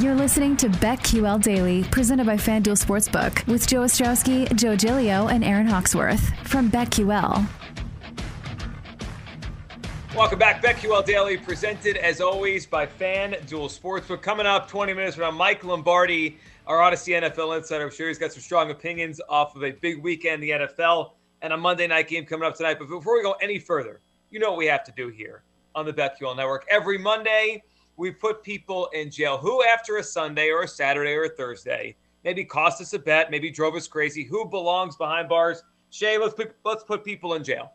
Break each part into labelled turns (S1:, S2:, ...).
S1: You're listening to BetQL Daily, presented by FanDuel Sportsbook, with Joe Ostrowski, Joe Giglio, and Aaron Hawksworth from BetQL.
S2: Welcome back, BetQL Daily, presented as always by FanDuel Sportsbook. Coming up 20 minutes from Mike Lombardi, our Audacy NFL insider. I'm sure he's got some strong opinions off of a big weekend in the NFL and a Monday night game coming up tonight. But before we go any further, you know what we have to do here on the BetQL Network. Every Monday, we put people in jail who, after a Sunday or a Saturday or a Thursday, maybe cost us a bet, maybe drove us crazy. Who belongs behind bars? Shay, let's put, let's put people in jail.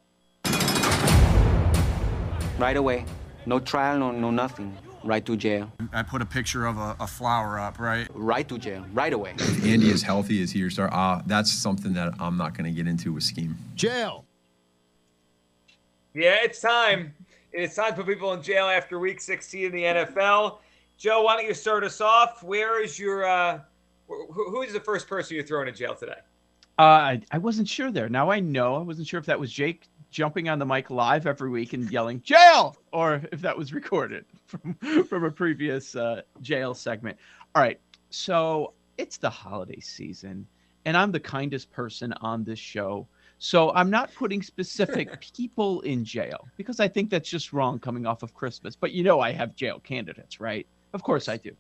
S3: Right away. No trial, no, no nothing. Right to jail.
S4: I put a picture of a, a flower up, right?
S3: Right to jail. Right away.
S5: If Andy is healthy, is he your star? Uh, that's something that I'm not going to get into with scheme.
S6: Jail.
S2: Yeah, it's time. It's time put people in jail after week 16 in the NFL. Joe, why don't you start us off? Where is your, uh, who is the first person you're throwing in jail today?
S7: Uh, I, I wasn't sure there. Now I know. I wasn't sure if that was Jake jumping on the mic live every week and yelling jail or if that was recorded from, from a previous uh, jail segment. All right. So it's the holiday season, and I'm the kindest person on this show. So I'm not putting specific people in jail because I think that's just wrong coming off of Christmas. But you know, I have jail candidates, right? Of course I do.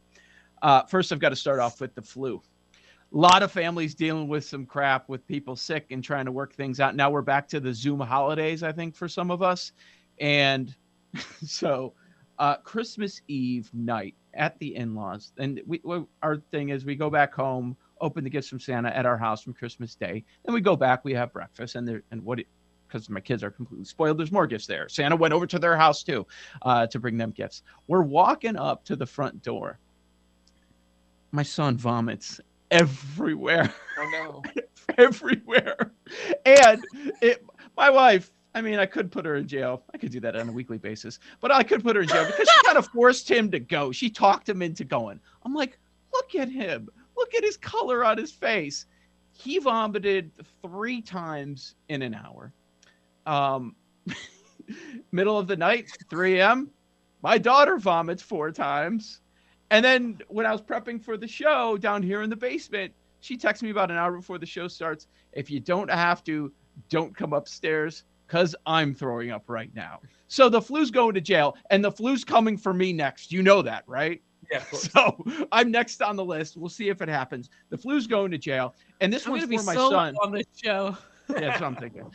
S7: Uh, first, I've got to start off with the flu. A lot of families dealing with some crap with people sick and trying to work things out. Now we're back to the Zoom holidays, I think, for some of us. And so, uh, Christmas Eve night at the in laws, and we, we, our thing is we go back home open the gifts from Santa at our house from Christmas Day. Then we go back, we have breakfast, and there and what because my kids are completely spoiled. There's more gifts there. Santa went over to their house too uh, to bring them gifts. We're walking up to the front door. My son vomits everywhere.
S2: Oh no!
S7: everywhere, and it. My wife. I mean, I could put her in jail. I could do that on a weekly basis, but I could put her in jail because she kind of forced him to go. She talked him into going. I'm like, look at him. Look at his color on his face. He vomited three times in an hour. Um, middle of the night, 3 a.m. My daughter vomits four times. And then when I was prepping for the show down here in the basement, she texts me about an hour before the show starts. If you don't have to, don't come upstairs because I'm throwing up right now. So the flu's going to jail and the flu's coming for me next. You know that, right?
S2: Yeah.
S7: So I'm next on the list. We'll see if it happens. The flu's going to jail, and this
S8: I'm
S7: one's for my
S8: so
S7: son.
S8: on this show.
S7: Yeah, that's what I'm thinking.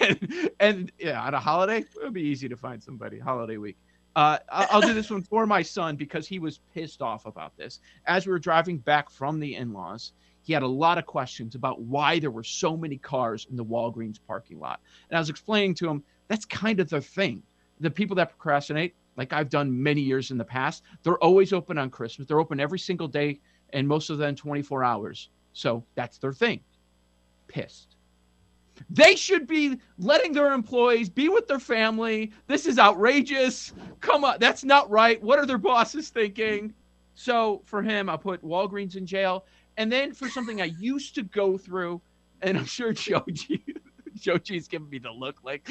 S7: and, and, yeah, on a holiday, it'll be easy to find somebody. Holiday week. Uh, I'll, I'll do this one for my son because he was pissed off about this. As we were driving back from the in-laws, he had a lot of questions about why there were so many cars in the Walgreens parking lot. And I was explaining to him that's kind of the thing. The people that procrastinate, like I've done many years in the past. They're always open on Christmas. They're open every single day and most of them 24 hours. So that's their thing. Pissed. They should be letting their employees be with their family. This is outrageous. Come on, that's not right. What are their bosses thinking? So for him, I put Walgreens in jail. And then for something I used to go through, and I'm sure G, Joe giving me the look, like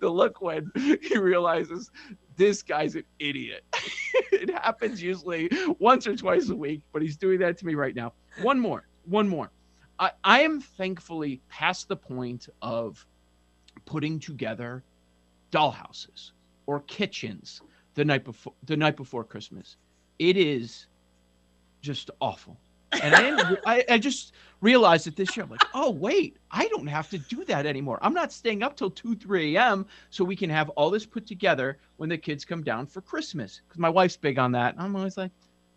S7: the look when he realizes this guy's an idiot. it happens usually once or twice a week, but he's doing that to me right now. One more, one more. I, I am thankfully past the point of putting together dollhouses or kitchens the night before the night before Christmas. It is just awful. And I, I, I just realized that this year, I'm like, oh, wait, I don't have to do that anymore. I'm not staying up till 2, 3 a.m. so we can have all this put together when the kids come down for Christmas. Because my wife's big on that. I'm always like,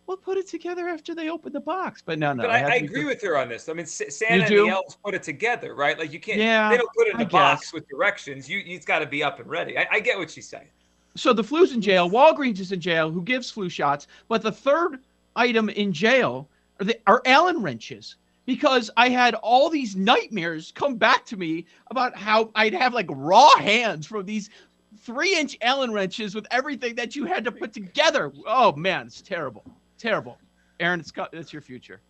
S7: we'll put it together after they open the box. But no, no.
S2: But I, I agree with her on this. I mean, Santa and the elves put it together, right? Like you can't. Yeah, they don't put it in a box with directions. You, it's got to be up and ready. I, I get what she's saying.
S7: So the flu's in jail. Walgreens is in jail. Who gives flu shots? But the third item in jail are, the, are Allen wrenches because I had all these nightmares come back to me about how I'd have like raw hands from these three inch Allen wrenches with everything that you had to put together. Oh man, it's terrible, terrible. Aaron, it's got, it's your future.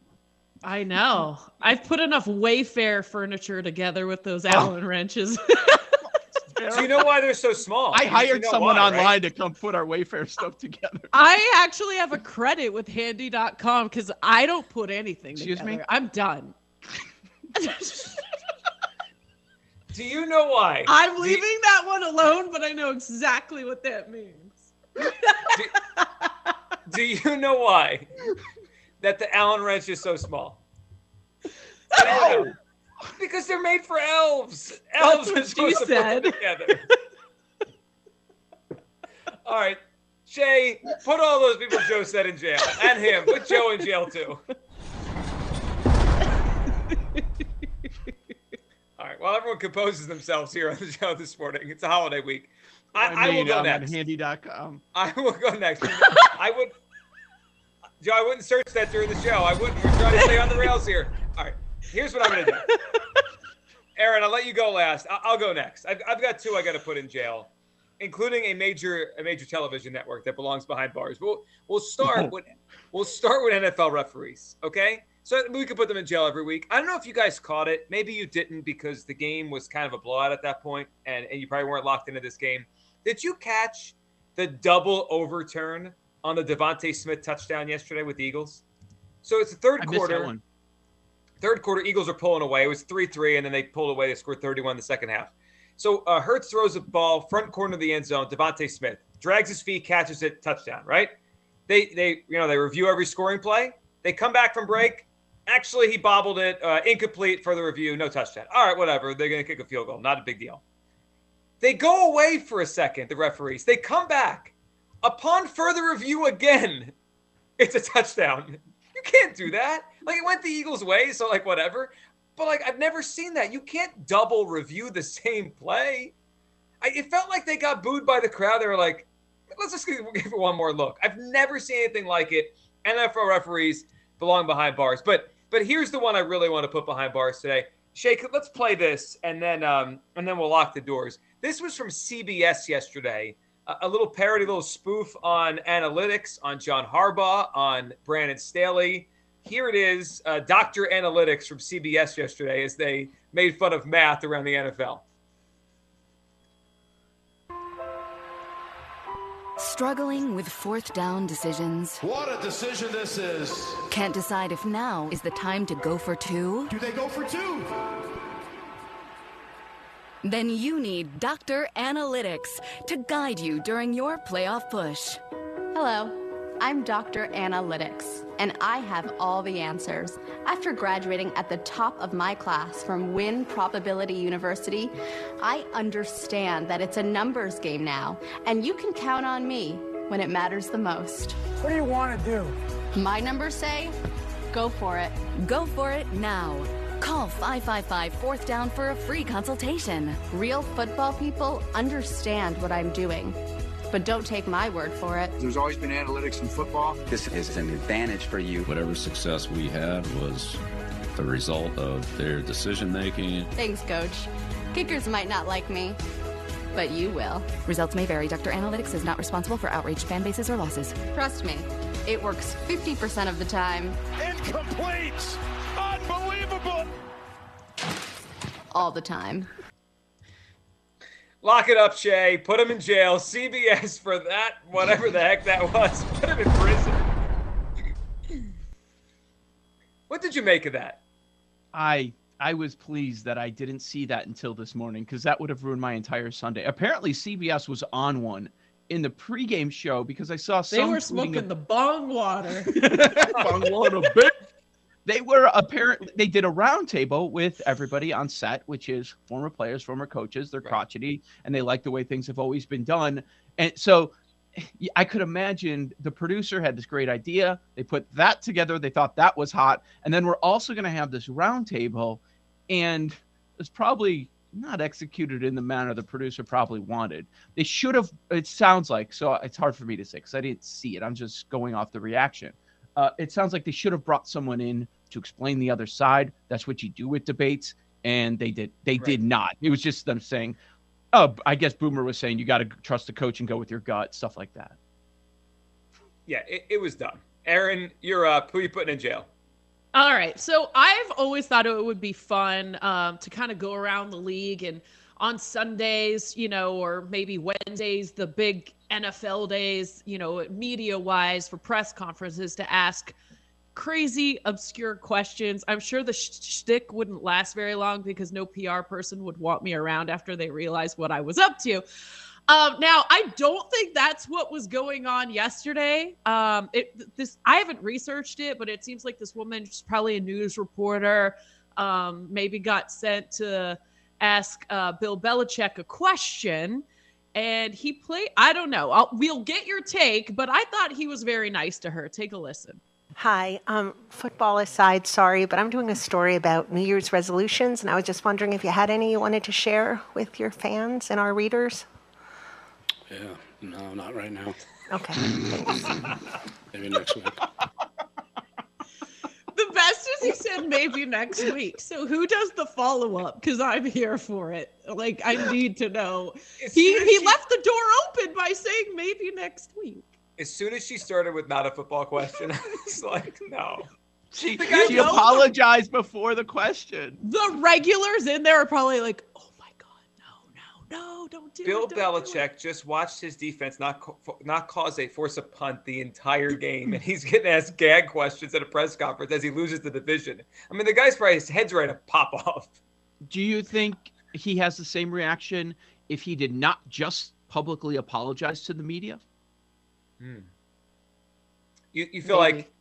S8: I know. I've put enough Wayfair furniture together with those oh. Allen oh. wrenches.
S2: Do you know why they're so small?
S7: I
S2: You- you
S7: hired
S2: know
S7: someone
S2: why, right?
S7: online to come put our Wayfair stuff together.
S8: I actually have a credit with handy.com because I don't put anything
S7: Excuse me?
S8: I'm done.
S2: Do you know why?
S8: I'm
S2: Do you-
S8: leaving that one alone, but I know exactly what that means.
S2: Do you know why? That the Allen wrench is so small.
S7: No.
S2: Because they're made for elves. Elves
S8: That's
S2: are
S8: what she
S2: supposed to put
S8: said.
S2: them together. all right, Shay, put all those people Joe said in jail, and him. Put Joe in jail too. All right. While everyone composes themselves here on the show this morning, it's a holiday week. I, I, will go um,
S7: I'm on
S2: next.
S7: handy.com.
S2: I will go next. I would, Joe. I wouldn't search that during the show. I wouldn't. We're trying to stay on the rails here. Here's what I'm gonna do. Aaron, I'll let you go last. I- I'll go next. I've, I've got two I got to put in jail, including a major a major television network that belongs behind bars. We'll we'll start with we'll start with NFL referees. Okay. So we could put them in jail every week. I don't know if you guys caught it. Maybe you didn't because the game was kind of a blowout at that point, and, and you probably weren't locked into this game. Did you catch the double overturn on the DeVonta Smith touchdown yesterday with the Eagles? So it's the third
S7: I
S2: quarter. Third quarter, Eagles are pulling away. It was 3 3, and then they pulled away. They scored 31 in the second half. So uh, Hurts throws a ball, front corner of the end zone. DeVonta Smith drags his feet, catches it, touchdown, right? They, they, you know, they review every scoring play. They come back from break. Actually, he bobbled it, uh, incomplete for the review, no touchdown. All right, whatever. They're going to kick a field goal. Not a big deal. They go away for a second, the referees. They come back. Upon further review again, it's a touchdown. You can't do that. Like it went the Eagles' way, so like whatever. But like I've never seen that. You can't double review the same play. I, it felt like they got booed by the crowd. They were like, "Let's just give it one more look." I've never seen anything like it. NFL referees belong behind bars. But but here's the one I really want to put behind bars today. Shake, let's play this, and then um, and then we'll lock the doors. This was from CBS yesterday. A, a little parody, a little spoof on analytics, on John Harbaugh, on Brandon Staley. Here it is, uh, Doctor Analytics from CBS yesterday, as they made fun of math around the NFL.
S6: Struggling with fourth down decisions?
S9: What a decision this is.
S6: Can't decide if now is the time to go for two?
S9: Do they go for two?
S6: Then you need Dr. Analytics to guide you during your playoff push.
S10: Hello, I'm Dr. Analytics, and I have all the answers. After graduating at the top of my class from Win Probability University, I understand that it's a numbers game now, and you can count on me when it matters the most.
S11: What do you want to do?
S10: My numbers say, go for it.
S6: Go for it now. Call 555 4th Down for a free consultation.
S10: Real football people understand what I'm doing, but don't take my word for it.
S11: There's always been analytics in football.
S3: This is an advantage for you.
S12: Whatever success we had was the result of their decision making.
S10: Thanks, coach. Kickers might not like me, but you will.
S6: Results may vary. Dr. Analytics is not responsible for outraged fan bases or losses.
S10: Trust me, it works 50% of the time.
S9: Incomplete! Unbelievable!
S10: All the time.
S2: Lock it up, Shay. Put him in jail. CBS for that, whatever the heck that was. Put him in prison. What did you make of that?
S7: I I was pleased that I didn't see that until this morning because that would have ruined my entire Sunday. Apparently, CBS was on one in the pregame show because I saw
S8: They
S7: some
S8: were smoking
S7: of-
S8: the bong water.
S7: Bong water, bitch. They were apparently they did a roundtable with everybody on set, which is former players, former coaches. They're crotchety and they like the way things have always been done. And so I could imagine the producer had this great idea. They put that together. They thought that was hot. And then we're also going to have this roundtable, and it's probably not executed in the manner the producer probably wanted. They should have. It sounds like so. It's hard for me to say because I didn't see it. I'm just going off the reaction. Uh, it sounds like they should have brought someone in to explain the other side. That's what you do with debates, and they did. They did not. It was just them saying, "Oh, I guess Boomer was saying you got to trust the coach and go with your gut," stuff like that.
S2: Yeah, it, it was dumb. Aaron, you're up. Who are you putting in jail?
S8: All right. So I've always thought it would be fun um, to kind of go around the league and on Sundays, you know, or maybe Wednesdays, the big NFL days, you know, media wise for press conferences to ask crazy, obscure questions. I'm sure the sh- shtick wouldn't last very long because no PR person would want me around after they realized what I was up to. Um, now, I don't think that's what was going on yesterday. Um, it, this I haven't researched it, but it seems like this woman, she's probably a news reporter, um, maybe got sent to ask uh, Bill Belichick a question, and he played. I don't know. I'll, we'll get your take, but I thought he was very nice to her. Take a listen.
S13: Hi, um, football aside, sorry, but I'm doing a story about New Year's resolutions, and I was just wondering if you had any you wanted to share with your fans and our readers.
S14: Yeah, no, not right now.
S13: Okay.
S14: Maybe next week.
S8: The best is he said maybe next week. So who does the follow up? Because I'm here for it. Like I need to know. He he left the door open by saying maybe next week.
S2: As soon as she started with not a football question, I was like, no.
S7: She,
S8: The
S7: she
S8: knows-
S7: apologized before the question.
S8: The regulars in there are probably like, oh my god, no, no, no, don't do
S2: Bill
S8: it. don't it."
S2: Belichick just watched his defense not co- not cause a force a punt the entire game, and he's getting asked gag questions at a press conference as he loses the division. I mean, the guy's probably his head's ready to pop off.
S7: Do you think he has the same reaction if he did not just publicly apologize to the media?
S2: You, you feel like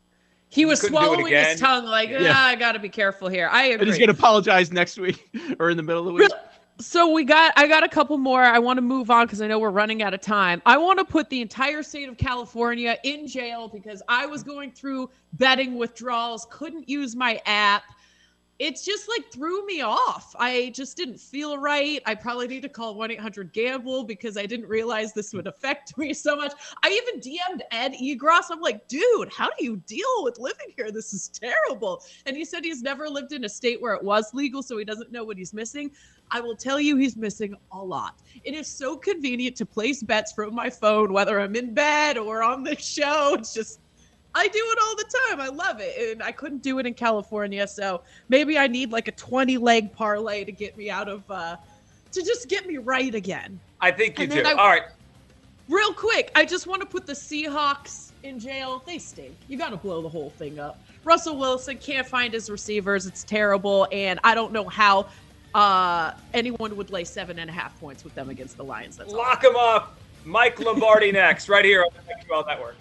S8: He was
S2: couldn't do it
S8: swallowing his tongue, like,
S7: Yeah.
S8: ah, I gotta be careful here. I
S7: And he's going to apologize next week or in the middle of the week?
S8: So we got I got a couple more. I want to move on because I know we're running out of time. I want to put the entire state of California in jail because I was going through betting withdrawals, couldn't use my app. It's just like threw me off. I just didn't feel right. I probably need to call 1-800-GAMBLE because I didn't realize this would affect me so much. I even DM'd Ed Egros. I'm like, dude, how do you deal with living here? This is terrible. And he said he's never lived in a state where it was legal, so he doesn't know what he's missing. I will tell you he's missing a lot. It is so convenient to place bets from my phone, whether I'm in bed or on the show. It's just, I do it all the time. I love it. And I couldn't do it in California. So maybe I need like a 20 leg parlay to get me out of, uh, to just get me right again.
S2: I think you
S8: And
S2: do.
S8: I-
S2: All right.
S8: Real quick, I just want to put the Seahawks in jail. They stink. You got to blow the whole thing up. Russell Wilson can't find his receivers. It's terrible. And I don't know how uh, anyone would lay seven and a half points with them against the Lions. That's.
S2: Lock them up. Mike Lombardi next, right here on the Network.